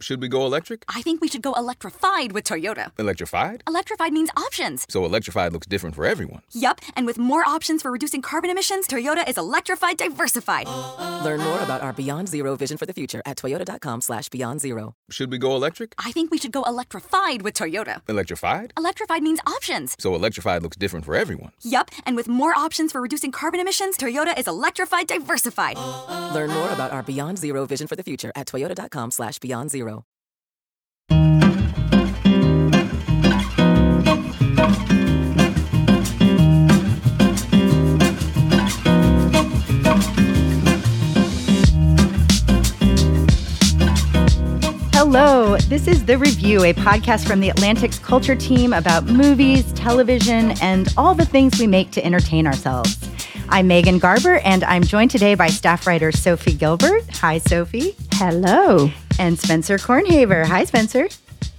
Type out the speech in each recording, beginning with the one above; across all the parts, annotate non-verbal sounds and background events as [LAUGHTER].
Should we go electric? I think we should go electrified with Toyota. Electrified? Electrified means options. So electrified looks different for everyone. Yup, and with more options for reducing carbon emissions, Toyota is electrified diversified. Learn more about our Beyond Zero vision for the future at toyota.com slash beyond zero. Should we go electric? I think we should go electrified with Toyota. Electrified? Electrified means options. So electrified looks different for everyone. Yup, and with more options for reducing carbon emissions, Toyota is electrified diversified. Learn more about our Beyond Zero vision for the future at toyota.com slash beyond zero. Hello, this is The Review, a podcast from the Atlantic's culture team about movies, television, and all the things we make to entertain ourselves. I'm Megan Garber, and I'm joined today by staff writer Sophie Gilbert. Hi, Sophie. Hello. And Spencer Kornhaber. Hi, Spencer.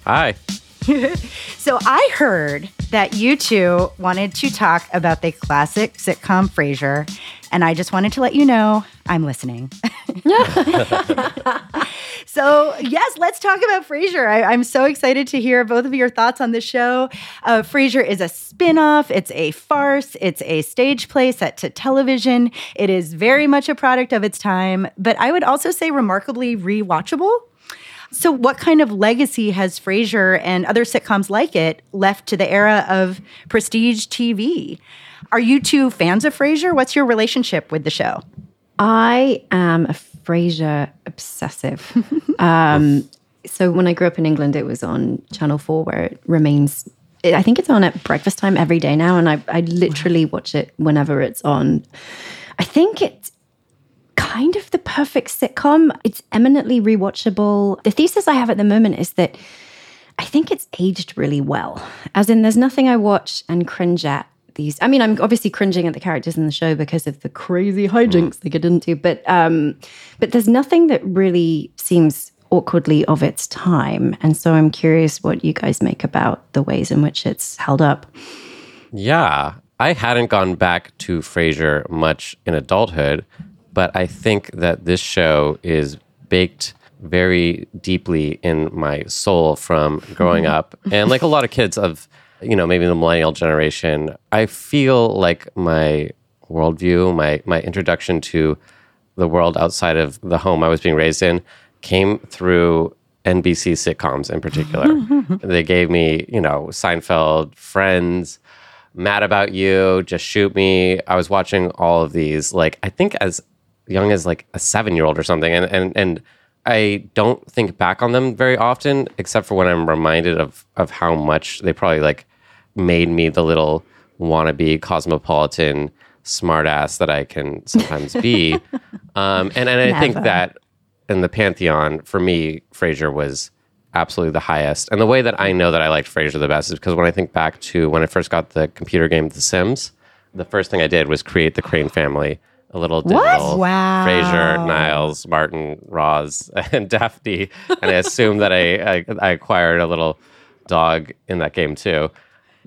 Hi. [LAUGHS] so I heard that you two wanted to talk about the classic sitcom Frasier, and I just wanted to let you know I'm listening. [LAUGHS] so yes, let's talk about Frasier. I, am so excited to hear both of your thoughts on the show. Uh, Frasier is a spin-off. It's a farce. It's a stage play set to television. It is very much a product of its time, but I would also say remarkably rewatchable. So, what kind of legacy has Frasier and other sitcoms like it left to the era of prestige TV? Are you two fans of Frasier? What's your relationship with the show? I am a Frasier obsessive. [LAUGHS] um, so, when I grew up in England, it was on Channel 4, where it remains. I think it's on at breakfast time every day now, and I, I literally watch it whenever it's on. I think it's kind of the perfect sitcom. It's eminently rewatchable. The thesis I have at the moment is that I think it's aged really well. As in, there's nothing I watch and cringe at these. I mean, I'm obviously cringing at the characters in the show because of the crazy hijinks they get into, but um, but there's nothing that really seems awkwardly of its time. And so I'm curious what you guys make about the ways in which it's held up. Yeah, I hadn't gone back to Frasier much in adulthood, but I think that this show is baked very deeply in my soul from growing mm-hmm. up. And like a lot of kids of, you know, maybe the millennial generation, I feel like my worldview, my my introduction to the world outside of the home I was being raised in came through NBC sitcoms in particular. [LAUGHS] they gave me, you know, Seinfeld, Friends, Mad About You, Just Shoot Me. I was watching all of these, like, I think as young as like a seven year old or something. And, and, and I don't think back on them very often, except for when I'm reminded of, of how much they probably like made me the little wannabe cosmopolitan smartass that I can sometimes be. [LAUGHS] um, and, and I think that in the pantheon, for me, Frasier was absolutely the highest. And the way that I know that I liked Frasier the best is because when I think back to when I first got the computer game The Sims, the first thing I did was create the Crane family a little digital wow. Frasier, Niles, Martin, Roz, [LAUGHS] and Daphne. And I assume that I, I, I acquired a little dog in that game too.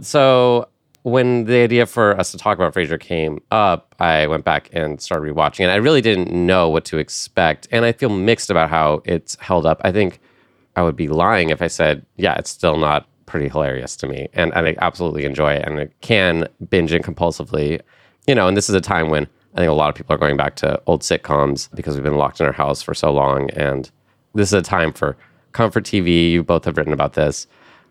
So when the idea for us to talk about Frasier came up, I went back and started rewatching it. I really didn't know what to expect, and I feel mixed about how it's held up. I think I would be lying if I said, yeah, it's still not pretty hilarious to me, and, and I absolutely enjoy it, and I can binge it compulsively. You know, and this is a time when I think a lot of people are going back to old sitcoms because we've been locked in our house for so long. And this is a time for comfort TV. You both have written about this.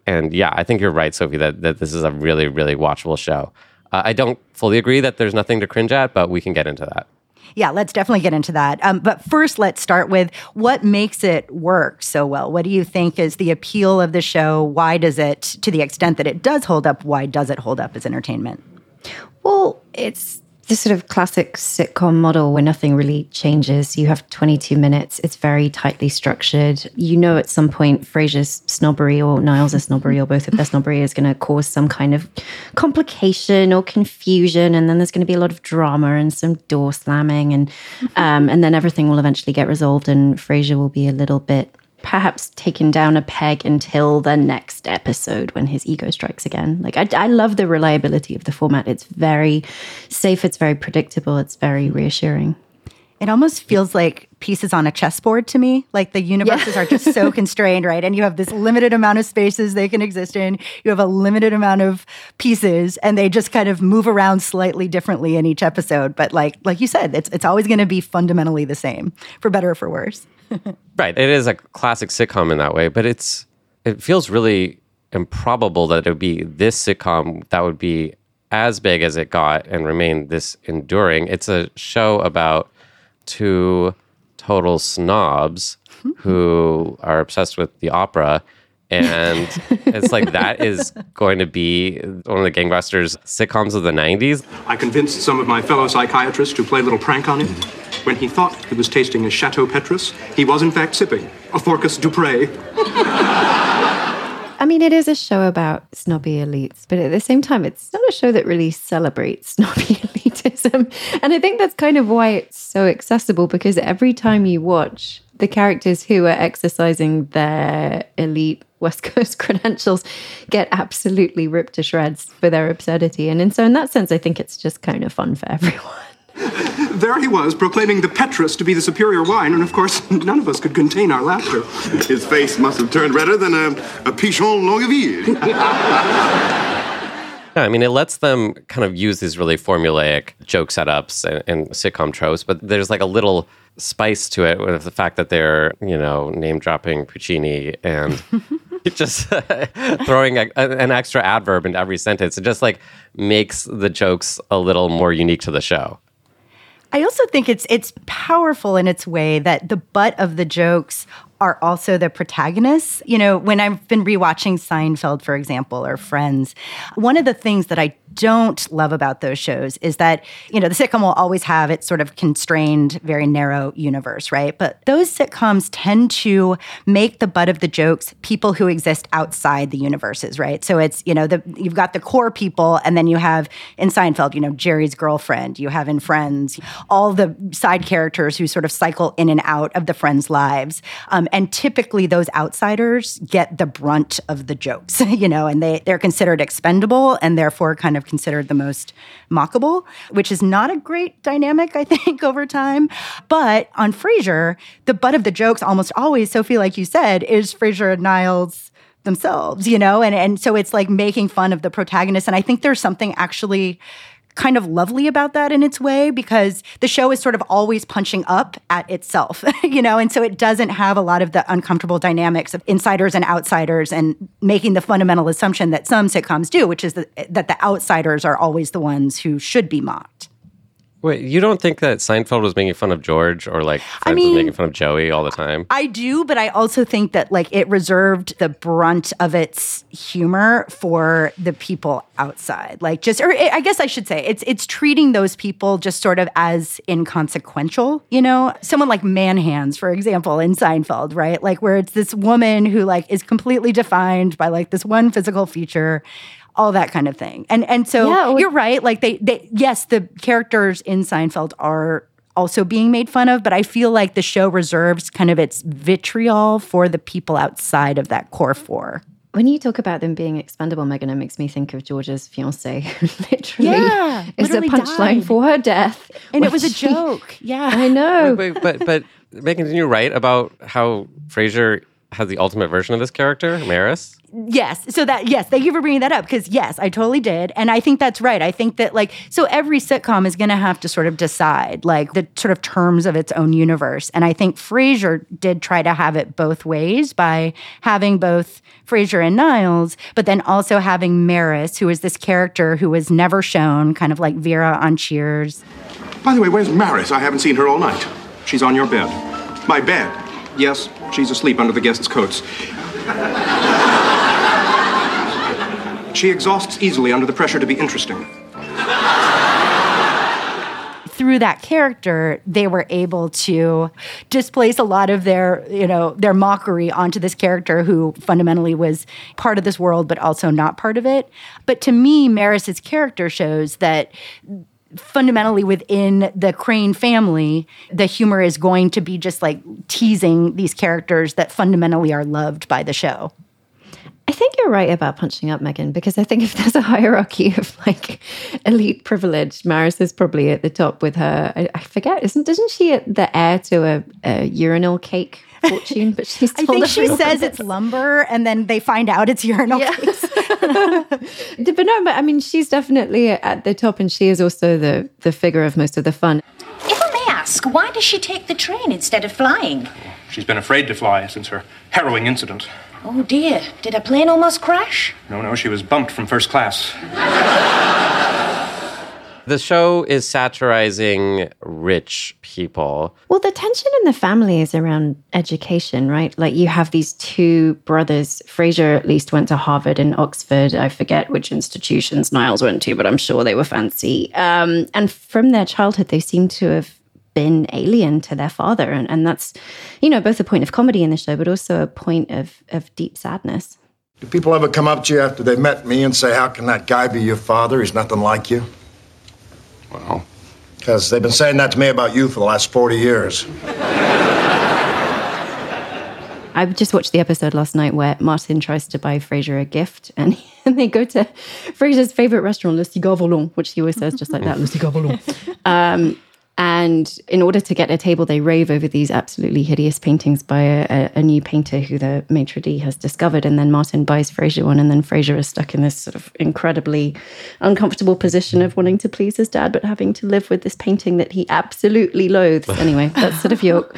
And yeah, I think you're right, Sophie, that, that this is a really, really watchable show. Uh, I don't fully agree that there's nothing to cringe at, but we can get into that. Yeah, let's definitely get into that. Um, but first, let's start with what makes it work so well. What do you think is the appeal of the show? Why does it, to the extent that it does hold up, why does it hold up as entertainment? Well, it's the sort of classic sitcom model where nothing really changes. You have 22 minutes. It's very tightly structured. You know, at some point, Frasier's snobbery or Niles' snobbery or both of their snobbery is going to cause some kind of complication or confusion. And then there's going to be a lot of drama and some door slamming. And, um, and then everything will eventually get resolved and Frasier will be a little bit perhaps taken down a peg until the next episode when his ego strikes again. Like, I, I love the reliability of the format. It's very safe, it's very predictable, it's very reassuring. It almost feels like pieces on a chessboard to me. Like the universes are just so [LAUGHS] constrained, right? And you have this limited amount of spaces they can exist in. You have a limited amount of pieces, and they just kind of move around slightly differently in each episode. But like like you said, it's it's always going to be fundamentally the same, for better or for worse. [LAUGHS] Right. It is a classic sitcom in that way, but it's it feels really improbable that it would be this sitcom that would be as big as it got and remain this enduring. It's a show about two total snobs hmm. who are obsessed with the opera. And it's like that is going to be one of the gangbusters sitcoms of the 90s. I convinced some of my fellow psychiatrists to play a little prank on him. When he thought he was tasting a Chateau Petrus, he was in fact sipping a Fourcas Dupré. [LAUGHS] I mean, it is a show about snobby elites, but at the same time, it's not a show that really celebrates [LAUGHS] snobby elitism. And I think that's kind of why it's so accessible because every time you watch the characters who are exercising their elite West [LAUGHS] Coast credentials get absolutely ripped to shreds for their absurdity. And, and so, in that sense, I think it's just kind of fun for everyone. [LAUGHS] There he was, proclaiming the Petrus to be the superior wine, and of course, [LAUGHS] none of us could contain our laughter. His face must have turned redder than a, a Pichon Longueville. Yeah, I mean, it lets them kind of use these really formulaic joke setups and, and sitcom tropes, but there's like a little spice to it with the fact that they're, you know, name dropping Puccini and [LAUGHS] just [LAUGHS] throwing a, an extra adverb into every sentence. It just like makes the jokes a little more unique to the show. I also think it's it's powerful in its way that the butt of the jokes are also the protagonists. You know, when I've been rewatching Seinfeld, for example, or Friends, one of the things that I don't love about those shows is that, you know, the sitcom will always have its sort of constrained, very narrow universe, right? But those sitcoms tend to make the butt of the jokes people who exist outside the universes, right? So it's, you know, the you've got the core people, and then you have in Seinfeld, you know, Jerry's girlfriend, you have in Friends, all the side characters who sort of cycle in and out of the friends' lives. Um, and typically those outsiders get the brunt of the jokes, [LAUGHS] you know, and they, they're considered expendable and therefore kind of considered the most mockable, which is not a great dynamic, I [LAUGHS] think, over time. But on Frasier, the butt of the jokes almost always, Sophie, like you said, is Frasier and Niles themselves, you know? And and so it's like making fun of the protagonist. And I think there's something actually kind of lovely about that in its way because the show is sort of always punching up at itself, [LAUGHS] you know, and so it doesn't have a lot of the uncomfortable dynamics of insiders and outsiders and making the fundamental assumption that some sitcoms do, which is that, that the outsiders are always the ones who should be mocked. Wait, you don't think that Seinfeld was making fun of George or like Friends mean- was making fun of Joey all the time? I do, but I also think that like it reserved the brunt of its humor for the people outside. Like just or I guess I should say it's it's treating those people just sort of as inconsequential, you know? Someone like Manhands, for example, in Seinfeld, right? Like where it's this woman who like is completely defined by like this one physical feature all that kind of thing. And and so Yeah, or- you're right. Like they they yes, the characters in Seinfeld are also being made fun of, but I feel like the show reserves kind of its vitriol for the people outside of that core four. When you talk about them being expendable, Megan, it makes me think of George's fiance, [LAUGHS] literally Yeah, is literally a punchline died. for her death. And it was a [LAUGHS] she- joke. Yeah. I know. Wait, but but Megan, didn't you write about how Frasier has the ultimate version of this character, Maris? Yes. So that yes, thank you for bringing that up because yes, I totally did, and I think that's right. I think that like so every sitcom is going to have to sort of decide like the sort of terms of its own universe, and I think Frasier did try to have it both ways by having both Frasier and Niles, but then also having Maris, who is this character who was never shown, kind of like Vera on Cheers. By the way, where's Maris? I haven't seen her all night. She's on your bed. My bed. Yes, she's asleep under the guests' coats. She exhausts easily under the pressure to be interesting. through that character, they were able to displace a lot of their, you know, their mockery onto this character who fundamentally was part of this world, but also not part of it. But to me, Maris's character shows that fundamentally within the Crane family, the humor is going to be just like teasing these characters that fundamentally are loved by the show. I think you're right about punching up, Megan, because I think if there's a hierarchy of like elite privilege, Maris is probably at the top with her. I, I forget, isn't doesn't she the heir to a, a urinal cake fortune? But she's I think she says that- it's lumber, and then they find out it's urinal Yeah. cakes. [LAUGHS] but no, but I mean, she's definitely at the top, and she is also the the figure of most of the fun. If I may ask, why does she take the train instead of flying? She's been afraid to fly since her harrowing incident. Oh dear, did a plane almost crash? No, no, she was bumped from first class. [LAUGHS] The show is satirizing rich people. Well, the tension in the family is around education, right? Like you have these two brothers. Frasier at least went to Harvard and Oxford. I forget which institutions Niles went to, but I'm sure they were fancy. Um, and from their childhood, they seem to have been alien to their father, and, and that's, you know, both a point of comedy in the show, but also a point of of deep sadness. Do people ever come up to you after they met me and say, How can that guy be your father? He's nothing like you? Well, Because they've been saying that to me about you for the last 40 years. I just watched the episode last night where Martin tries to buy Frasier a gift, and, [LAUGHS] and they go to Frasier's favorite restaurant, Le Cigare Volant, which he always says just like that, Le Cigare Volant. [LAUGHS] Um, and in order to get a table, they rave over these absolutely hideous paintings by a, a, new painter who the maitre d' has discovered. And then Martin buys Frasier one, and then Frasier is stuck in this sort of incredibly uncomfortable position of wanting to please his dad, but having to live with this painting that he absolutely loathes. Anyway, that's sort of your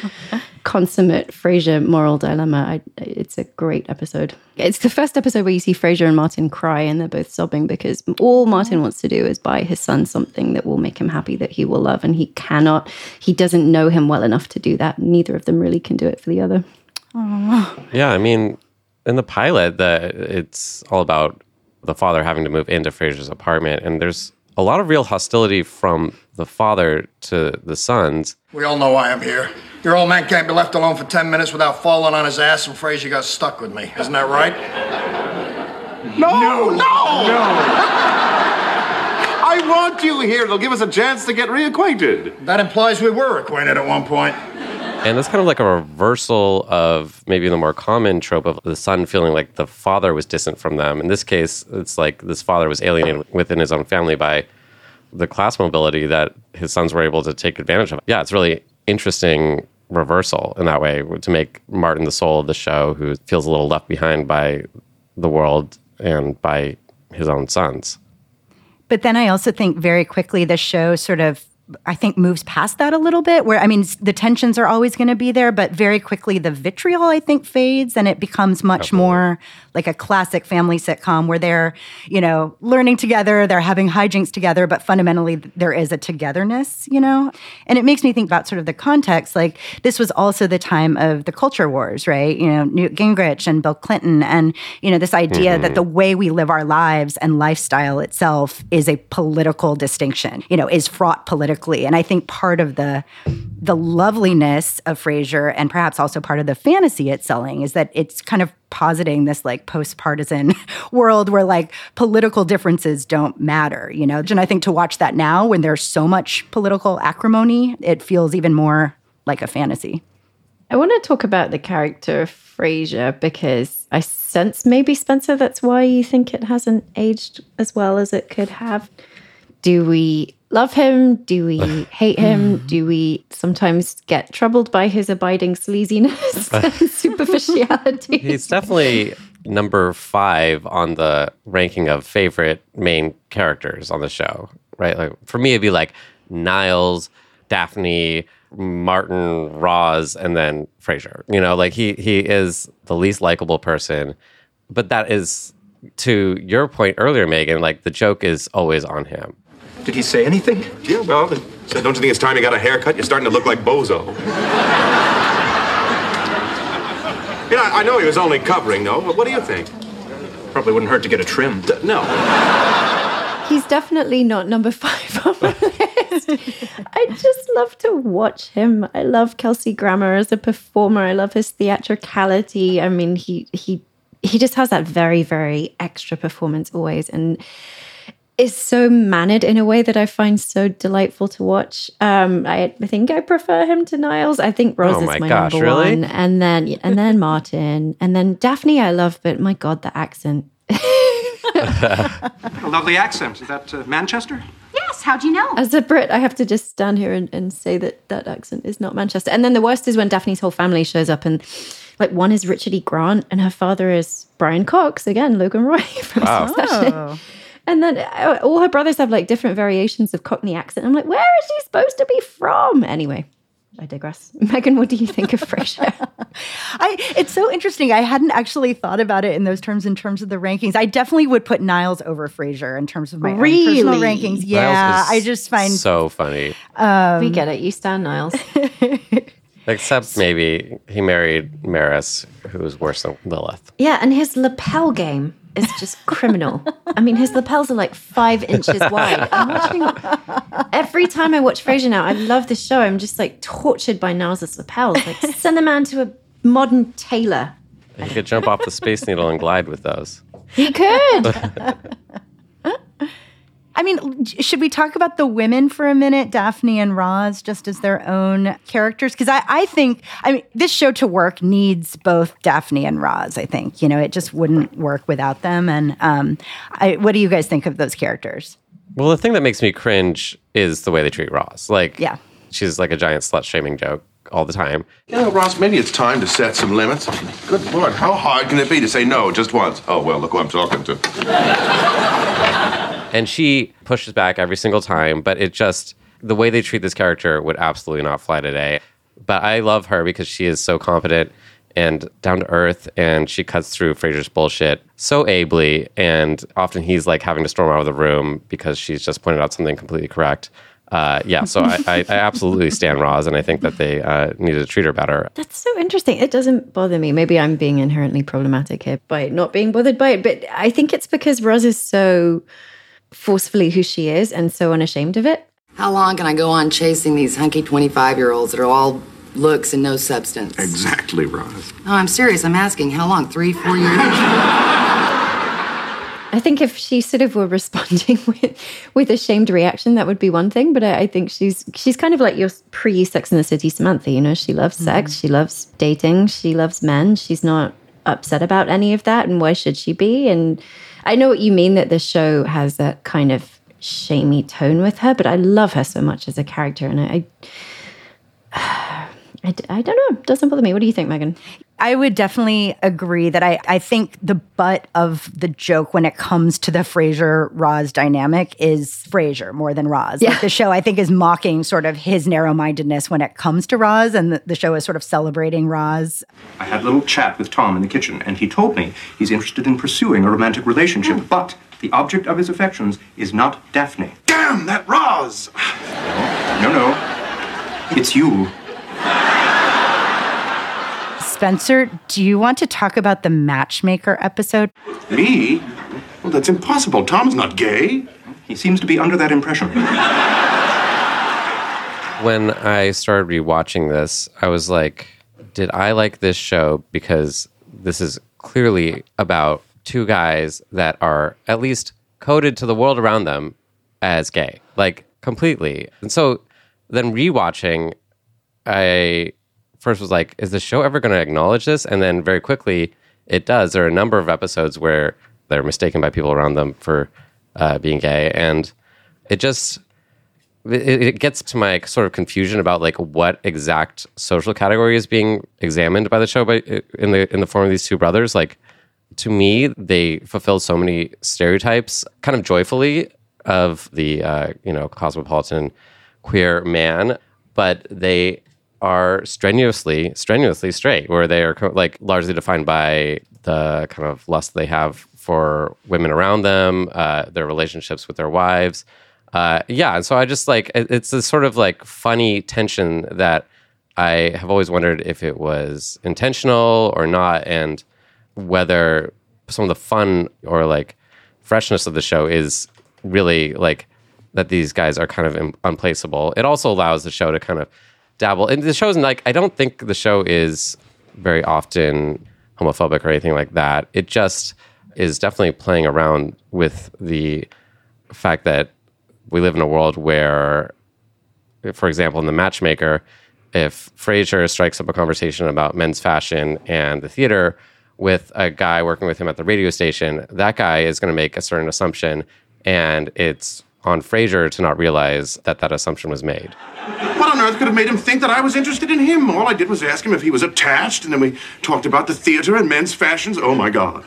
consummate Frasier moral dilemma. I, it's a great episode. It's the first episode where you see Frasier and Martin cry and they're both sobbing because all Martin wants to do is buy his son something that will make him happy that he will love and he cannot. He doesn't know him well enough to do that. Neither of them really can do it for the other. Yeah, I mean, in the pilot, the it's all about the father having to move into Frasier's apartment, and there's a lot of real hostility from the father to the sons. We all know why I'm here. Your old man can't be left alone for 10 minutes without falling on his ass, and Frasier got stuck with me. Isn't that right? no, no, no. I want you here. It'll give us a chance to get reacquainted. That implies we were acquainted at one point. And that's kind of like a reversal of maybe the more common trope of the son feeling like the father was distant from them. In this case, it's like this father was alienated within his own family by the class mobility that his sons were able to take advantage of. Yeah, it's really interesting reversal in that way to make Martin the soul of the show who feels a little left behind by the world and by his own sons. But then I also think very quickly the show sort of I think moves past that a little bit where I mean the tensions are always going to be there but very quickly the vitriol I think fades and it becomes much more like a classic family sitcom where they're you know learning together they're having hijinks together but fundamentally there is a togetherness you know? And it makes me think about sort of the context like this was also the time of the culture wars right? You know Newt Gingrich and Bill Clinton and you know this idea that the mm-hmm. way we live our lives and lifestyle itself is a political distinction you know is fraught and i think part of the the loveliness of frasier and perhaps also part of the fantasy it's selling is that it's kind of positing this like post-partisan [LAUGHS] world where like political differences don't matter you know? And i think to watch that now when there's so much political acrimony it feels even more like a fantasy. I want to talk about the character of Frasier because I sense maybe Spencer that's why you think it hasn't aged as well as it could have. Do we love him? Do we [LAUGHS] hate him? Do we sometimes get troubled by his abiding sleaziness [LAUGHS] and superficiality? He's definitely number five on the ranking of favorite main characters on the show, right? Like for me, it'd be like Niles, Daphne, Martin, Roz, and then Frasier. You know, like he he is the least likable person, but that is to your point earlier, Megan. Like the joke is always on him. Did he say anything? Yeah, well, so don't you think it's time you got a haircut? You're starting to look like Bozo. [LAUGHS] you know, I know he was only covering, though. But what do you think? Probably wouldn't hurt to get a trim. D- No. He's definitely not number five [LAUGHS] on my list. I just love to watch him. I love Kelsey Grammer as a performer. I love his theatricality. I mean, he he he just has that very very extra performance always, and is so mannered in a way that I find so delightful to watch. Um, I, I think I prefer him to Niles. I think Roz Oh is my my gosh, number really? one, and then and then [LAUGHS] Martin, and then Daphne. I love, but my God, the accent. [LAUGHS] A lovely accent. Is that uh, Manchester? Yes, How do you know? As a Brit, I have to just stand here and, and say that that accent is not Manchester. And then the worst is when Daphne's whole family shows up and like one is Richard E. Grant and her father is Brian Cox, again, Logan Roy [LAUGHS] from Wow. Succession. Oh. And then uh, all her brothers have like different variations of Cockney accent. I'm like, where is she supposed to be from? Anyway, I digress. [LAUGHS] Megan, what do you think of Frasier? [LAUGHS] I it's so interesting. I hadn't actually thought about it in those terms in terms of the rankings. I definitely would put Niles over Frasier in terms of my own personal rankings. Yeah, I just find so funny. we get it. You stand Niles. [LAUGHS] Except maybe he married Maris, who was worse than Lilith. Yeah, and his lapel game is just criminal. I mean, his lapels are like five inches wide. I'm watching every time I watch Frasier now. I love this show. I'm just like tortured by Niles' lapels. Like, [LAUGHS] send the man to a modern tailor. He could jump off the Space Needle and glide with those. He could. [LAUGHS] I mean, should we talk about the women for a minute, Daphne and Roz, just as their own characters? Because I, I think, I mean, this show to work needs both Daphne and Roz. I think you know it just wouldn't work without them. And um, I, what do you guys think of those characters? Well, the thing that makes me cringe is the way they treat Roz. Like, Yeah. she's like a giant slut shaming joke all the time. You know, Roz, maybe it's time to set some limits. Good Lord, how hard can it be to say no just once? Oh, well, look who I'm talking to. And she pushes back every single time, but it just, the way they treat this character would absolutely not fly today. But I love her because she is so confident and down to earth, and she cuts through Frasier's bullshit so ably. And often he's like having to storm out of the room because she's just pointed out something completely correct. Uh, yeah, so I, I, I absolutely stand Roz, and I think that they uh, need to treat her better. That's so interesting. It doesn't bother me. Maybe I'm being inherently problematic here by not being bothered by it, but I think it's because Roz is so forcefully who she is and so unashamed of it. How long can I go on chasing these hunky 25 year olds that are all looks and no substance? Exactly, Roz. No, oh, I'm serious. I'm asking how long? Three, four years? I think if she sort of were [LAUGHS] responding with with a shamed reaction, that would be one thing. But I, I think she's she's kind of like your pre Sex in the City Samantha. You know, she loves sex, mm. she loves dating, she loves men. She's not upset about any of that, and why should she be? And I know what you mean that the show has that kind of shamey tone with her, but I love her so much as a character, and I. I, I, d- I don't know. It doesn't bother me. What do you think, Megan? I would definitely agree that I, I think the butt of the joke when it comes to the Frasier Roz dynamic is Frasier more than Roz. Yeah. Like the show, I think, is mocking sort of his narrow mindedness when it comes to Roz, and the, the show is sort of celebrating Roz. I had a little chat with Tom in the kitchen, and he told me he's interested in pursuing a romantic relationship, hmm. but the object of his affections is not Daphne. Damn, that Roz! No, no. It's you. Spencer, do you want to talk about the matchmaker episode? Me? Well, that's impossible. Tom's not gay. He seems to be under that impression. when I started rewatching this, I was like, did I like this show because this is clearly about two guys that are at least coded to the world around them as gay, like completely. And so then rewatching, I first was like, is the show ever going to acknowledge this? And then very quickly, it does. There are a number of episodes where they're mistaken by people around them for uh, being gay. And it just, it, it gets to my sort of confusion about like what exact social category is being examined by the show by in the in the form of these two brothers like to me they fulfill so many stereotypes kind of joyfully of the uh, you know cosmopolitan queer man but they are strenuously strenuously straight where they are co- like largely defined by the kind of lust they have for women around them uh, their relationships with their wives uh, yeah, and so I just like it- it's a sort of like funny tension that I have always wondered if it was intentional or not, and whether some of the fun or like freshness of the show is really like that these guys are kind of unplaceable. It also allows the show to kind of dabble, and the show's like I don't think the show is very often homophobic or anything like that. It just is definitely playing around with the fact that we live in a world where, for example, in The Matchmaker, if Frasier strikes up a conversation about men's fashion and the theater with a guy working with him at the radio station, that guy is going to make a certain assumption, and it's on Frasier to not realize that that assumption was made. What on earth could have made him think that I was interested in him? All I did was ask him if he was attached, and then we talked about the theater and men's fashions. Oh my God.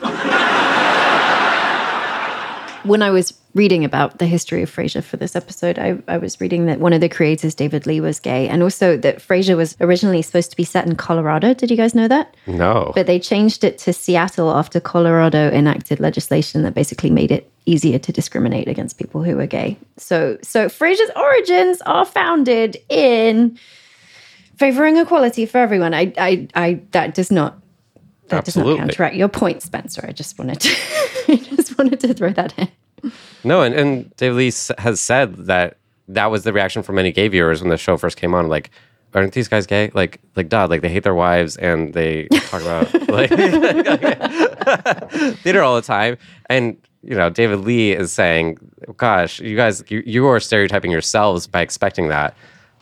when I was reading about the history of Frasier for this episode, I, I was reading that one of the creators, David Lee, was gay, and also that Frasier was originally supposed to be set in Colorado. Did you guys know that? No. But they changed it to Seattle after Colorado enacted legislation that basically made it easier to discriminate against people who are gay. So, so Frasier's origins are founded in favoring equality for everyone. I, I, I that does not that does not counteract your point, Spencer. I just wanted to, [LAUGHS] I just wanted to throw that in. No, and, and Dave Lee has said that that was the reaction from many gay viewers when the show first came on. Like, aren't these guys gay? Like, like, duh, like they hate their wives and they talk about like [LAUGHS] [LAUGHS] theater all the time. And you know, David Lee is saying, "Gosh, you guys, you, you are stereotyping yourselves by expecting that."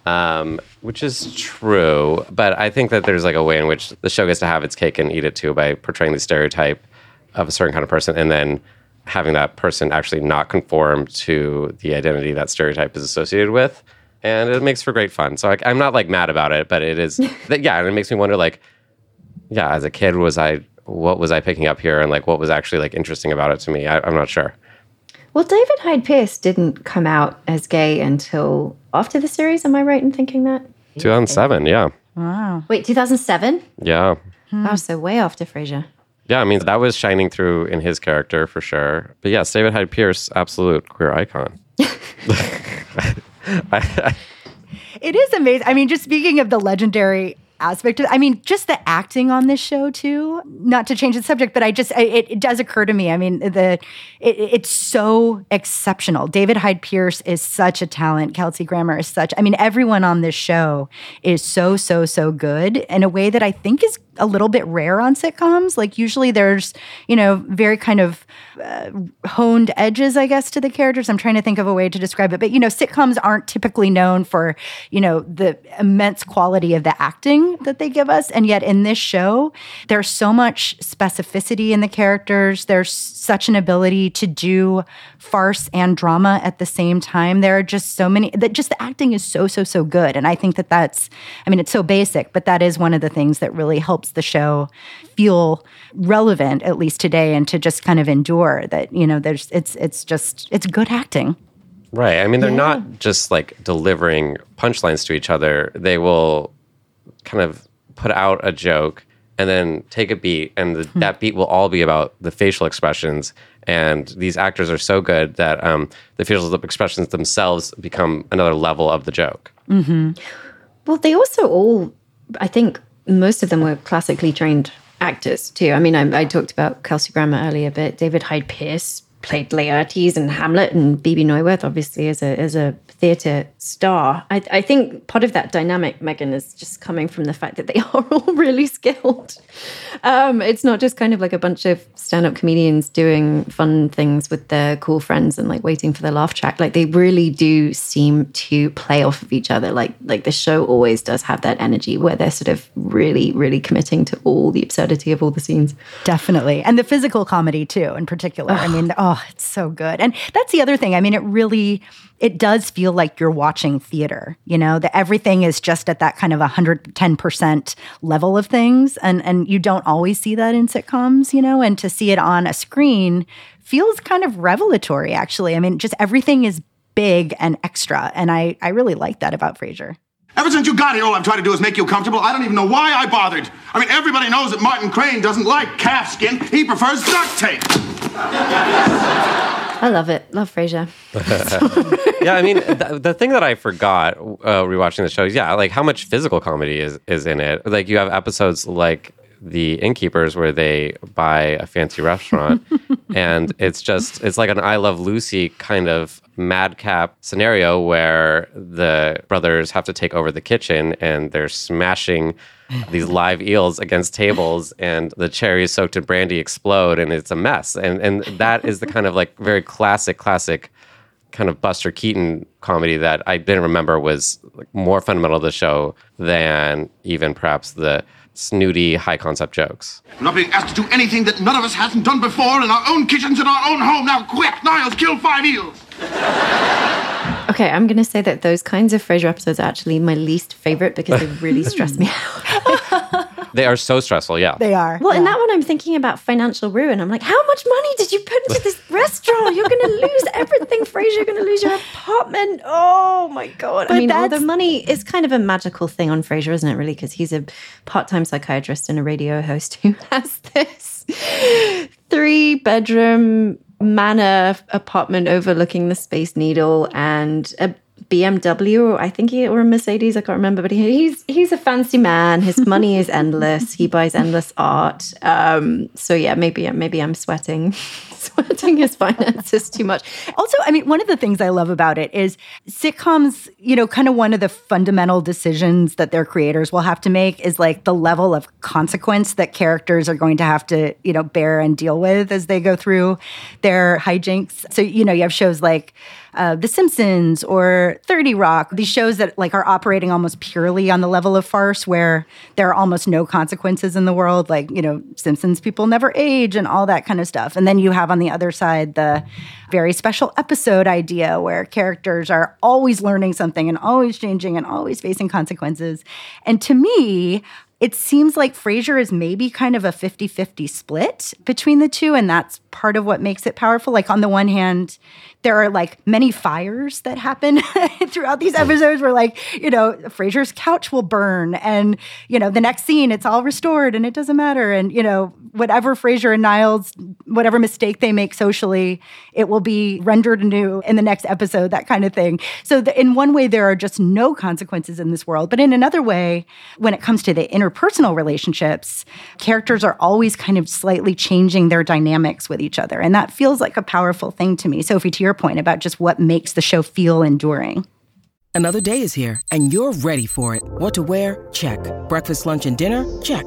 Um, which is true, but I think that there's like a way in which the show gets to have its cake and eat it too by portraying the stereotype of a certain kind of person and then having that person actually not conform to the identity that stereotype is associated with. And it makes for great fun. So I, I'm not like mad about it, but it is, [LAUGHS] that, yeah, and it makes me wonder like, yeah, as a kid, was I, what was I picking up here? And like, what was actually like interesting about it to me? I, I'm not sure. Well, David Hyde Pierce didn't come out as gay until after the series. Am I right in thinking that? 2007, yeah. Wow. Wait, 2007? Yeah. Hmm. Wow, so way after Frasier. Yeah, I mean, that was shining through in his character for sure. But yes, David Hyde Pierce, absolute queer icon. [LAUGHS] [LAUGHS] It is amazing. I mean, just speaking of the legendary aspect of I mean, just the acting on this show too. Not to change the subject, but I just it, it does occur to me. I mean, the it, it's so exceptional. David Hyde Pierce is such a talent. Kelsey Grammer is such. I mean, everyone on this show is so so so good in a way that I think is a little bit rare on sitcoms. Like usually there's, you know, very kind of uh, honed edges, I guess, to the characters. I'm trying to think of a way to describe it. But, you know, sitcoms aren't typically known for, you know, the immense quality of the acting that they give us. And yet in this show, there's so much specificity in the characters. There's such an ability to do farce and drama at the same time. There are just so many, that just the acting is so, so, so good. And I think that that's, I mean, it's so basic, but that is one of the things that really helps the show feel relevant, at least today, and to just kind of endure that, you know, there's, it's, it's just, it's good acting. Right. I mean, they're not just like delivering punchlines to each other. They will kind of put out a joke and then take a beat, and the, that beat will all be about the facial expressions. And these actors are so good that um, the facial expressions themselves become another level of the joke. Mm-hmm. Well, they also all, I think most of them were classically trained actors too. I mean, I, I talked about Kelsey Grammer earlier, but David Hyde Pierce played Laertes and Hamlet, and Bebe Neuwirth obviously as a as a theatre star. I, I think part of that dynamic, Megan, is just coming from the fact that they [LAUGHS] are all really skilled. Um, it's not just kind of like a bunch of stand-up comedians doing fun things with their cool friends and like waiting for the laugh track. Like they really do seem to play off of each other. Like like the show always does have that energy where they're sort of really, really committing to all the absurdity of all the scenes. Definitely. And the physical comedy too, in particular. I mean, [SIGHS] oh, Oh, it's so good. And that's the other thing. I mean, it really it does feel like you're watching theater, you know, that everything is just at that kind of 110% level of things. And and you don't always see that in sitcoms, you know, and to see it on a screen feels kind of revelatory, actually. I mean, just everything is big and extra. And I, I really like that about Frasier. Ever since you got here, all I've tried to do is make you comfortable. I don't even know why I bothered. I mean, everybody knows that Martin Crane doesn't like calf skin. He prefers duct tape. [LAUGHS] I love it. Love Frasier. [LAUGHS] yeah, I mean, the, the thing that I forgot uh, rewatching the show is, yeah, like how much physical comedy is is in it. Like you have episodes like the Innkeepers where they buy a fancy restaurant, [LAUGHS] and it's just it's like an I Love Lucy kind of madcap scenario where the brothers have to take over the kitchen and they're smashing these live eels against tables and the cherries soaked in brandy explode and it's a mess. And and that is the kind of like very classic classic kind of Buster Keaton comedy that I didn't remember was like more fundamental to the show than even perhaps the snooty high concept jokes. I'm not being asked to do anything that none of us hasn't done before in our own kitchens in our own home. Now, quick, Niles, kill five eels. Okay, I'm going to say that those kinds of Frasier episodes are actually my least favorite because they really [LAUGHS] stress me out. [LAUGHS] They are so stressful, yeah. They are. Well, in that one, I'm thinking about financial ruin. I'm like, how much money did you put into this [LAUGHS] restaurant? You're going to lose everything, Frasier. You're going to lose your apartment. Oh my god! But I mean, all the money is kind of a magical thing on Frasier, isn't it? Really, because he's a part-time psychiatrist and a radio host who has this three-bedroom manor apartment overlooking the Space Needle and a BMW, or I think he or a Mercedes, I can't remember, but he, he's he's a fancy man. His [LAUGHS] money is endless. He buys endless art. Um, so yeah, maybe maybe I'm sweating [LAUGHS] [LAUGHS] sweating his finances too much. Also, I mean, one of the things I love about it is sitcoms, you know, kind of one of the fundamental decisions that their creators will have to make is like the level of consequence that characters are going to have to, you know, bear and deal with as they go through their hijinks. So, you know, you have shows like uh, The Simpsons or 30 Rock, these shows that like are operating almost purely on the level of farce where there are almost no consequences in the world. Like, you know, Simpsons people never age and all that kind of stuff. And then you have on the other side the very special episode idea where characters are always learning something and always changing and always facing consequences. And to me, it seems like Frasier is maybe kind of a 50 50 split between the two. And that's part of what makes it powerful. Like, on the one hand, there are like many fires that happen [LAUGHS] throughout these episodes where, like, you know, Frasier's couch will burn. And, you know, the next scene, it's all restored and it doesn't matter. And, you know, whatever Frasier and Niles, whatever mistake they make socially, it will be rendered anew in the next episode, that kind of thing. So, the, in one way, there are just no consequences in this world. But in another way, when it comes to the interpersonal relationships, characters are always kind of slightly changing their dynamics with each other. And that feels like a powerful thing to me. Sophie, to your point about just what makes the show feel enduring. Another day is here, and you're ready for it. What to wear? Check. Breakfast, lunch, and dinner? Check.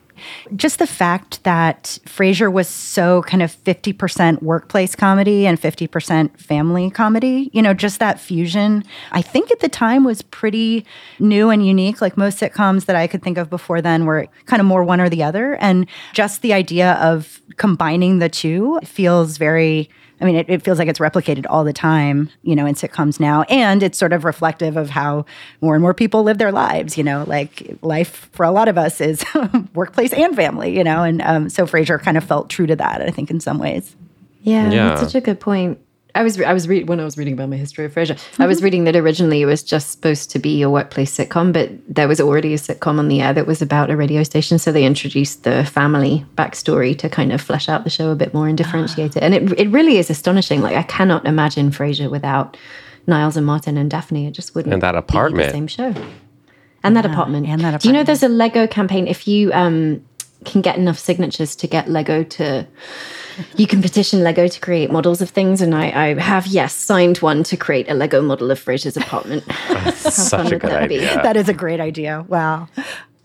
Just the fact that Frasier was so kind of 50% workplace comedy and 50% family comedy, you know, just that fusion, I think at the time was pretty new and unique. Like most sitcoms that I could think of before then were kind of more one or the other. And just the idea of combining the two feels very. I mean, it, it, feels like it's replicated all the time, you know, in sitcoms now. And it's sort of reflective of how more and more people live their lives, you know, like life for a lot of us is [LAUGHS] workplace and family, you know. And um, so Frasier kind of felt true to that, I think, in some ways. Yeah, Yeah. that's such a good point. I was I was reading when I was reading about my history of Frasier. I was reading that originally it was just supposed to be a workplace sitcom, but there was already a sitcom on the air that was about a radio station. So they introduced the family backstory to kind of flesh out the show a bit more and differentiate it. And it it really is astonishing. Like I cannot imagine Frasier without Niles and Martin and Daphne. It just wouldn't And that be apartment. the same show. And that apartment. and that Do you know there's a Lego campaign? If you um, can get enough signatures to get Lego to you can petition Lego to create models of things, and I, I have yes signed one to create a Lego model of Frasier's apartment. [LAUGHS] Such a good that be? idea. [LAUGHS] That is a great idea. Wow.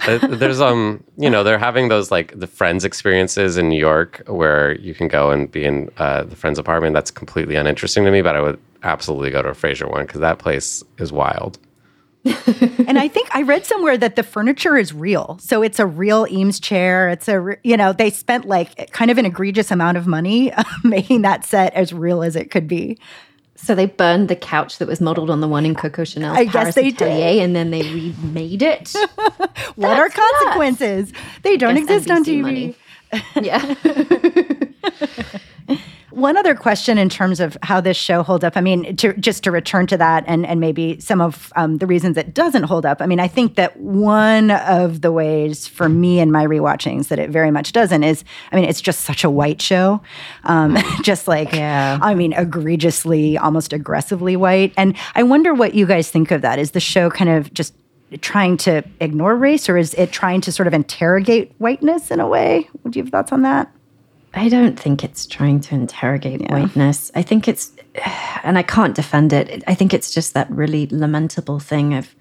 Uh, There's um, you know, they're having those like the Friends experiences in New York where you can go and be in uh, the Friends apartment. That's completely uninteresting to me, but I would absolutely go to a Frasier one because that place is wild. [LAUGHS] and I think I read somewhere that the furniture is real. So it's a real Eames chair. It's a, you know, they spent like kind of an egregious amount of money [LAUGHS] making that set as real as it could be. So they burned the couch that was modeled on the one in Coco Chanel's I guess Paris they Atelier, did. and then they remade it. [LAUGHS] What are That's nuts. consequences? They don't Guess exist on TV. money. yeah. One other question in terms of how this show holds up. I mean, to, just to return to that and, and maybe some of um, the reasons it doesn't hold up. I mean, I think that one of the ways for me in my rewatchings that it very much doesn't is, I mean, it's just such a white show. Um, [LAUGHS] just like, yeah. I mean, egregiously, almost aggressively white. And I wonder what you guys think of that. Is the show kind of just trying to ignore race or is it trying to sort of interrogate whiteness in a way? Would you have thoughts on that? I don't think it's trying to interrogate yeah. whiteness. I think it's, [SIGHS] and I can't defend it. I think it's just that really lamentable thing of,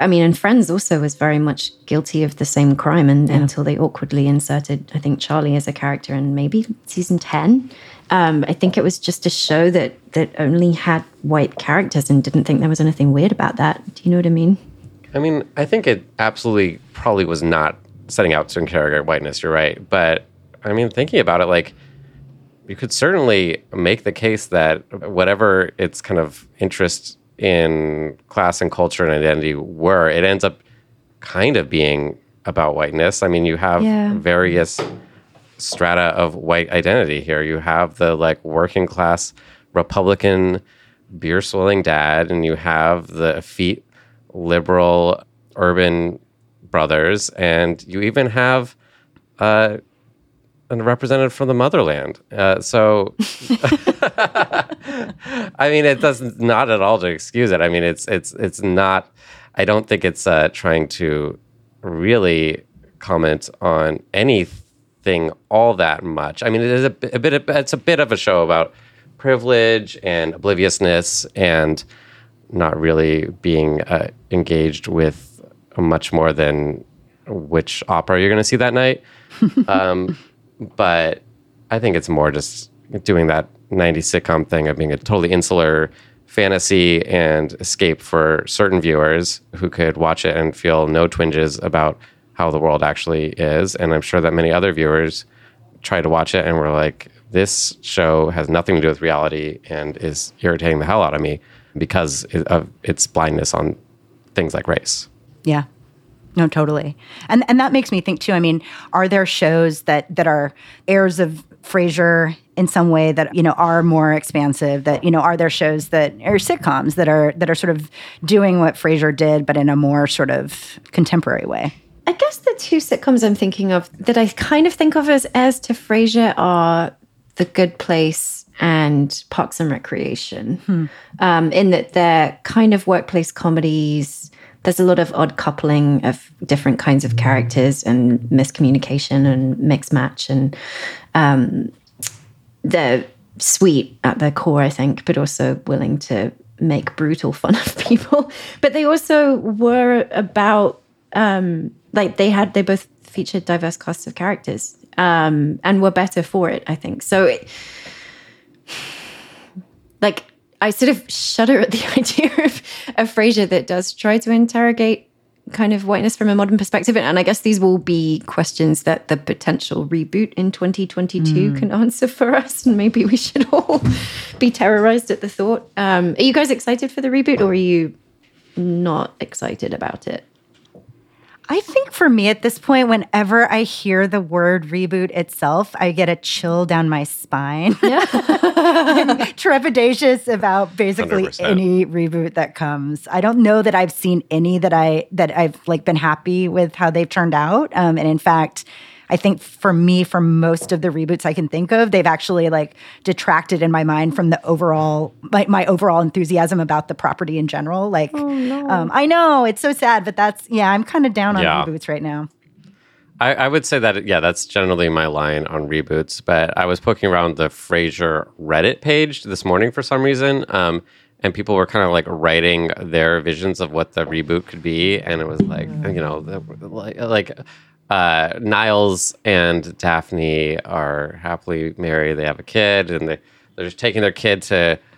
I mean, and Friends also was very much guilty of the same crime and, yeah. until they awkwardly inserted, I think, Charlie as a character in maybe season 10. Um, I think it was just a show that that only had white characters and didn't think there was anything weird about that. Do you know what I mean? I mean, I think it absolutely probably was not setting out to interrogate whiteness. You're right, but I mean, thinking about it, like you could certainly make the case that whatever its kind of interest in class and culture and identity were, it ends up kind of being about whiteness. I mean, you have yeah. various strata of white identity here. You have the like working class Republican beer swilling dad, and you have the effete liberal urban brothers, and you even have uh, a representative from the motherland. Uh, so, [LAUGHS] I mean, it doesn't not at all to excuse it. I mean, it's it's it's not. I don't think it's uh, trying to really comment on anything all that much. I mean, it is a, a bit. Of, it's a bit of a show about privilege and obliviousness and not really being uh, engaged with much more than which opera you're going to see that night. [LAUGHS] um, but I think it's more just doing that 90s sitcom thing of being a totally insular fantasy and escape for certain viewers who could watch it and feel no twinges about how the world actually is. And I'm sure that many other viewers try to watch it and were like, this show has nothing to do with reality and is irritating the hell out of me because of its blindness on things like race. Yeah. No, totally. And and that makes me think too. I mean, are there shows that that are heirs of Frasier in some way that you know are more expansive that you know are there shows that are sitcoms that are that are sort of doing what Frasier did but in a more sort of contemporary way? I guess the two sitcoms I'm thinking of that I kind of think of as heirs to Frasier are The Good Place and Parks and Recreation, hmm. um, in that they're kind of workplace comedies. There's a lot of odd coupling of different kinds of characters and miscommunication and mix match, and um, they're sweet at their core, I think, but also willing to make brutal [LAUGHS] fun of people. But they also were about um, like they had they both featured diverse casts of characters um, and were better for it, I think. So. It, [SIGHS] like I sort of shudder at the [LAUGHS] idea of, a Frasier that does try to interrogate kind of whiteness from a modern perspective. And I guess these will be questions that the potential reboot in 2022 mm. can answer for us. And maybe we should all [LAUGHS] be terrorized at the thought. Um, are you guys excited for the reboot or are you not excited about it? I think for me at this point, whenever I hear the word reboot itself, I get a chill down my spine. Yeah. [LAUGHS] trepidatious about basically 100%. any reboot that comes. I don't know that I've seen any that I that I've like been happy with how they've turned out. Um, and in fact, I think for me, for most of the reboots I can think of, they've actually like detracted in my mind from the overall my, my overall enthusiasm about the property in general. Like, oh, no. um, I know it's so sad, but that's yeah, I'm kind of down on yeah. reboots right now. I, I, would say that yeah, that's generally my line on reboots. But I was poking around the Frasier Reddit page this morning for some reason. Um, and people were kind of like writing their visions of what the reboot could be and it was like you know like, like uh, Niles and Daphne are happily married. They have a kid, and they they're just taking their kid to. [LAUGHS]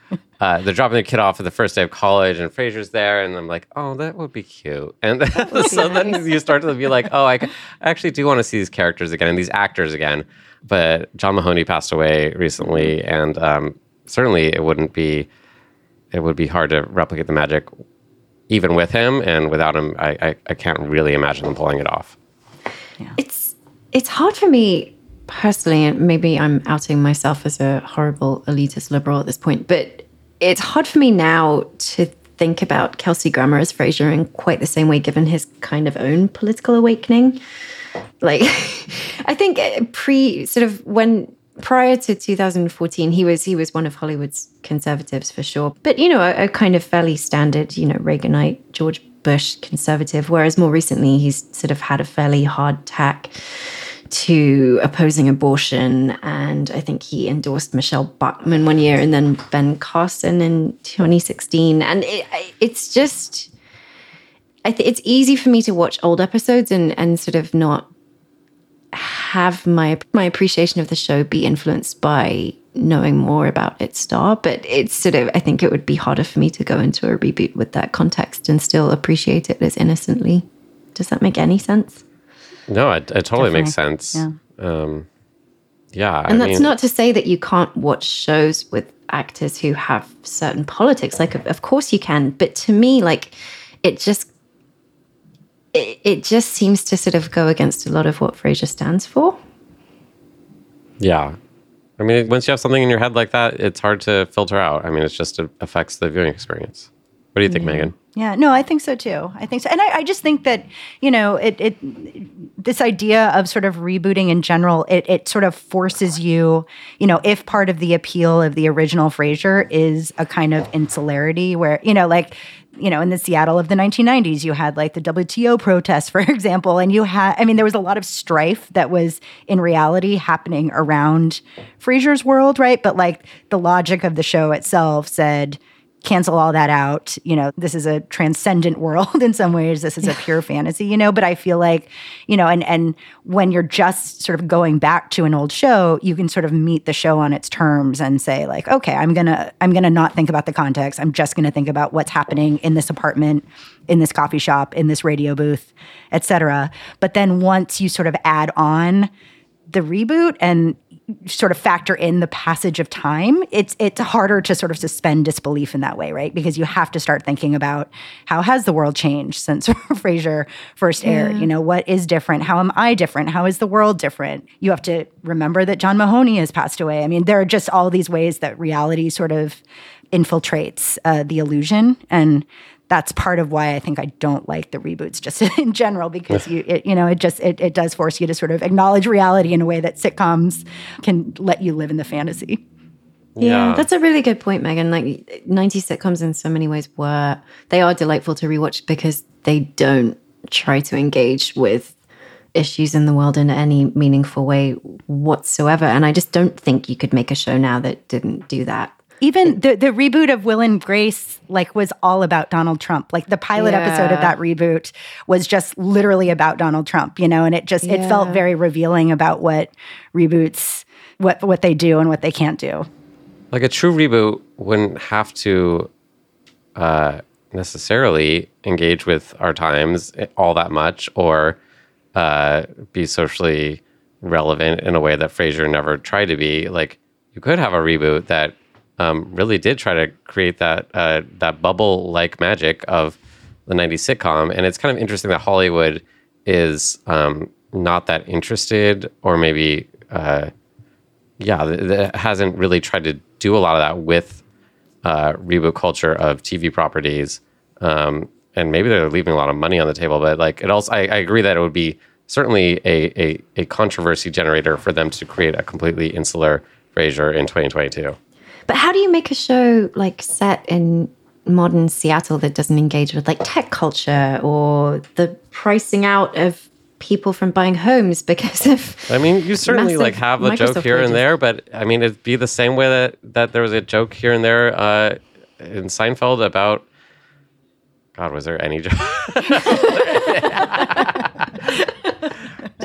Uh, they're dropping their kid off at the first day of college, and Frasier's there, and I'm like, oh, that would be cute. And [LAUGHS] so then you start to be like, oh, I, I actually do want to see these characters again and these actors again. But John Mahoney passed away recently, and um, certainly it wouldn't be it would be hard to replicate the magic even with him, and without him, I, I, I can't really imagine them pulling it off. Yeah. It's it's hard for me personally, and maybe I'm outing myself as a horrible elitist liberal at this point, but it's hard for me now to think about Kelsey Grammer as Frasier in quite the same way, given his kind of own political awakening. Like, [LAUGHS] I think uh, pre sort of when prior to 2014 he was he was one of hollywood's conservatives for sure but you know a, a, kind of fairly standard you know reaganite george bush conservative whereas more recently he's sort of had a fairly hard tack to opposing abortion. And i think he endorsed michele bachmann one year and then ben carson in 2016 and it, it's just I th- it's easy for me to watch old episodes and and sort of not have my my appreciation of the show be influenced by knowing more about its star but it's sort of i think it would be harder for me to go into a reboot with that context and still appreciate it as innocently does that make any sense no it, it totally Definitely. makes sense yeah, um, yeah and I that's mean, not to say that you can't watch shows with actors who have certain politics like of course you can but to me like it just it, it just seems to sort of go against a lot of what Frasier stands for. Yeah. I mean, once you have something in your head like that, it's hard to filter out. I mean, it just affects the viewing experience. What do you think, yeah. Megan? Yeah, no, I think so too. I think so, and I, I, just think that you know, it, it this idea of sort of rebooting in general, it, it sort of forces you, you know, if part of the appeal of the original Frasier is a kind of insularity, where you know, like you know, in the Seattle of the 1990s, you had like the WTO protests, [LAUGHS] for example, and you had, I mean, there was a lot of strife that was in reality happening around Frasier's world, right? But like the logic of the show itself said, cancel all that out. You know, this is a transcendent world [LAUGHS] in some ways. This is a pure fantasy, you know, but I feel like, you know, and and when you're just sort of going back to an old show, you can sort of meet the show on its terms and say like, okay, I'm going to I'm going to not think about the context. I'm just going to think about what's happening in this apartment, in this coffee shop, in this radio booth, etc. But then once you sort of add on the reboot and sort of factor in the passage of time, it's it's harder to sort of suspend disbelief in that way, right? Because you have to start thinking about how has the world changed since [LAUGHS] Frasier first aired? Yeah. You know, what is different? How am I different? How is the world different? You have to remember that John Mahoney has passed away. I mean, there are just all these ways that reality sort of infiltrates uh, the illusion and that's part of why I think I don't like the reboots just [LAUGHS] in general because you it, you know it just it, it does force you to sort of acknowledge reality in a way that sitcoms can let you live in the fantasy. Yeah, yeah, that's a really good point, Megan. Like 90 sitcoms in so many ways were they are delightful to rewatch because they don't try to engage with issues in the world in any meaningful way whatsoever. And I just don't think you could make a show now that didn't do that. Even the, the reboot of Will and Grace like was all about Donald Trump. Like the pilot yeah. episode of that reboot was just literally about Donald Trump, you know, and it just yeah. it felt very revealing about what reboots what what they do and what they can't do. Like a true reboot wouldn't have to uh, necessarily engage with our times all that much or uh, be socially relevant in a way that Frasier never tried to be. Like you could have a reboot that um, really did try to create that uh, that bubble like magic of the 90s sitcom. And it's kind of interesting that Hollywood is um, not that interested, or maybe, uh, yeah, that hasn't really tried to do a lot of that with uh, reboot culture of TV properties. Um, and maybe they're leaving a lot of money on the table, but like it also, I, I agree that it would be certainly a, a, a controversy generator for them to create a completely insular Frasier in 2022. But how do you make a show like set in modern Seattle that doesn't engage with like tech culture or the pricing out of people from buying homes because of I mean, you certainly like have a Microsoft joke here and there, but I mean it'd be the same way that that there was a joke here and there uh, in Seinfeld about God, was there any joke? [LAUGHS]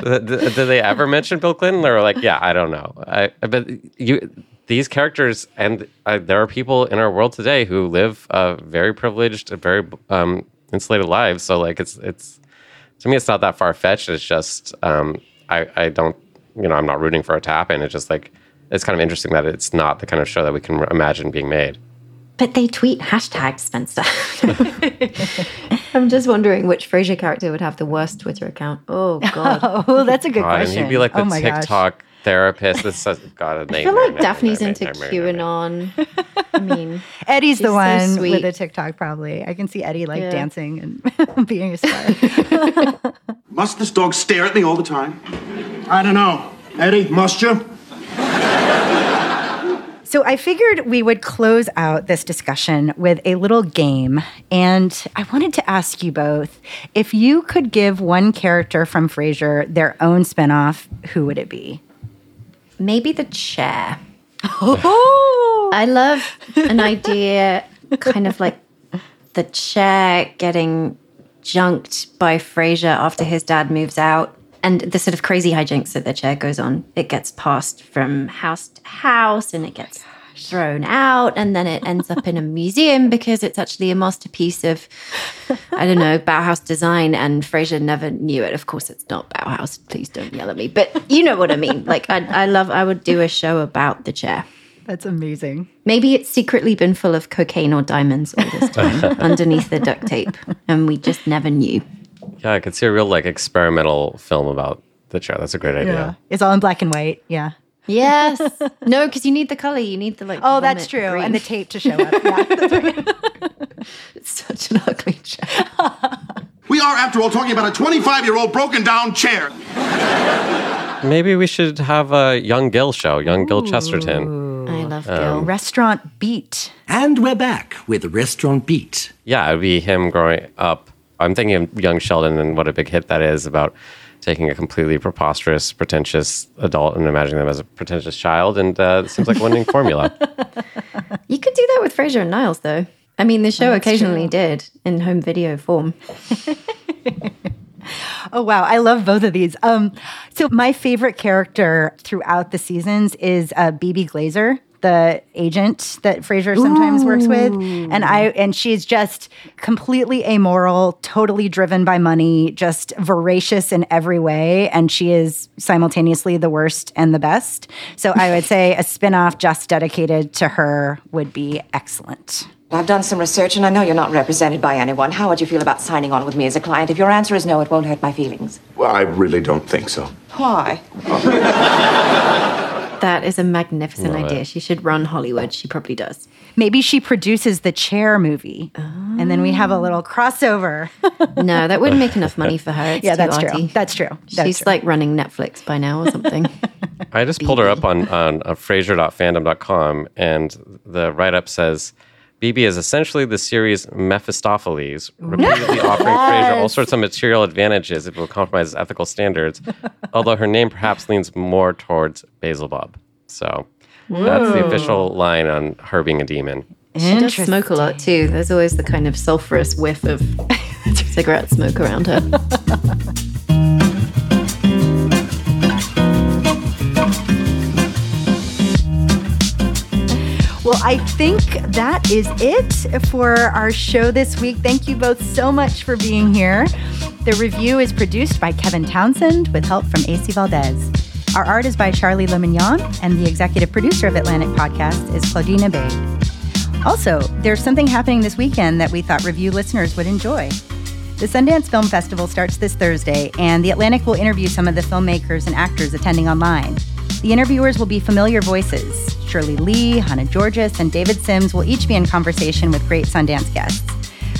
[LAUGHS] did, they ever mention Bill Clinton? Or like, yeah, I don't know. I, but you, these characters, and uh, there are people in our world today who live uh, very privileged, and very um, insulated lives. So like, it's it's to me, it's not that far fetched. It's just um, I I don't you know I'm not rooting for it to happen. It's just like it's kind of interesting that it's not the kind of show that we can imagine being made. But they tweet hashtag Spencer. [LAUGHS] I'm just wondering which Frasier character would have the worst Twitter account. Oh God. [LAUGHS] oh, that's a good question. he'd be like the oh TikTok gosh therapist. This is got a I I feel like Daphne's into nightmare, nightmare. QAnon. [LAUGHS] I mean, Eddie's the one sweet. with the TikTok, probably. I can see Eddie like Yeah. dancing and [LAUGHS] being a star. [LAUGHS] Must this dog stare at me all the time? I don't know. Eddie, must you? So I figured we would close out this discussion with a little game. And I wanted to ask you both if you could give one character from Frasier their own spinoff, who would it be? Maybe the chair. Oh, I love an idea, kind of like the chair getting junked by Frasier after his dad moves out, and the sort of crazy hijinks that the chair goes on. It gets passed from house to house, and it gets thrown out, and then it ends up in a museum because it's actually a masterpiece of, I don't know, Bauhaus design. And Frasier never knew it. Of course, it's not Bauhaus. Please don't yell at me, but you know what I mean. Like I, I love. I would do a show about the chair. that's amazing. Maybe it's secretly been full of cocaine or diamonds all this time [LAUGHS] underneath the duct tape, and we just never knew. Yeah, I could see a real like experimental film about the chair. That's a great idea. It's all in black and white. Yeah. Yes. no, because you need the color. You need the like. Oh, that's true. green. And the tape to show up. Yeah, that's right. it's [LAUGHS] [LAUGHS] such an ugly chair. We are, after all, talking about a 25 year old broken down chair. Maybe we should have a Young Gil show, Young Gil Chesterton. I love Um, Gil. Restaurant Beat. And we're back with Restaurant Beat. Yeah, it'd be him growing up. I'm thinking of Young Sheldon and what a big hit that is about taking a completely preposterous, pretentious adult and imagining them as a pretentious child. And uh, it seems like a winning formula. [LAUGHS] You could do that with Frasier and Niles, though. I mean, the show Oh, occasionally true. did in home video form. [LAUGHS] Oh wow, I love both of these. Um, so my favorite character throughout the seasons is uh, Bebe Glazer, the agent that Frasier sometimes works with, and I and she's just completely amoral, totally driven by money, just voracious in every way, and she is simultaneously the worst and the best. So I would say a spinoff just dedicated to her would be excellent. I've done some research and I know you're not represented by anyone. How would you feel about signing on with me as a client? If your answer is no, it won't hurt my feelings. Well, I really don't think so. Why? [LAUGHS] That is a magnificent Love idea. it. She should run Hollywood. She probably does. Maybe she produces the Chair movie, and then we have a little crossover. [LAUGHS] No, that wouldn't make enough money for her. It's yeah, too that's true. That's true. That's She's true. like running Netflix by now or something. [LAUGHS] I just pulled her up on, on uh, Frasier.fandom.com, and the write up says Bebe is essentially the series Mephistopheles, [LAUGHS] repeatedly offering Frasier all sorts of material advantages if it will compromise ethical standards, [LAUGHS] although her name perhaps leans more towards Beelzebub. So that's the official line on her being a demon. She does smoke a lot too. There's always the kind of sulfurous whiff of [LAUGHS] cigarette smoke around her. I think that is it for our show this week. Thank you both so much for being here. The review is produced by Kevin Townsend with help from AC Valdez. Our art is by Charlie Lemignon, and the executive producer of Atlantic Podcast is Claudine Ebeid. Also, there's something happening this weekend that we thought review listeners would enjoy. The Sundance Film Festival starts this Thursday, and The Atlantic will interview some of the filmmakers and actors attending online. The interviewers will be familiar voices. Shirley Li, Hannah Giorgis, and David Sims will each be in conversation with great Sundance guests.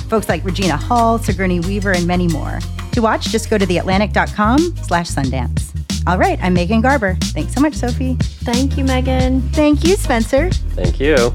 Folks like Regina Hall, Sigourney Weaver, and many more. To watch, just go to theatlantic.com slash Sundance. All right, I'm Megan Garber. Thanks so much, Sophie. Thank you, Megan. Thank you, Spencer. Thank you.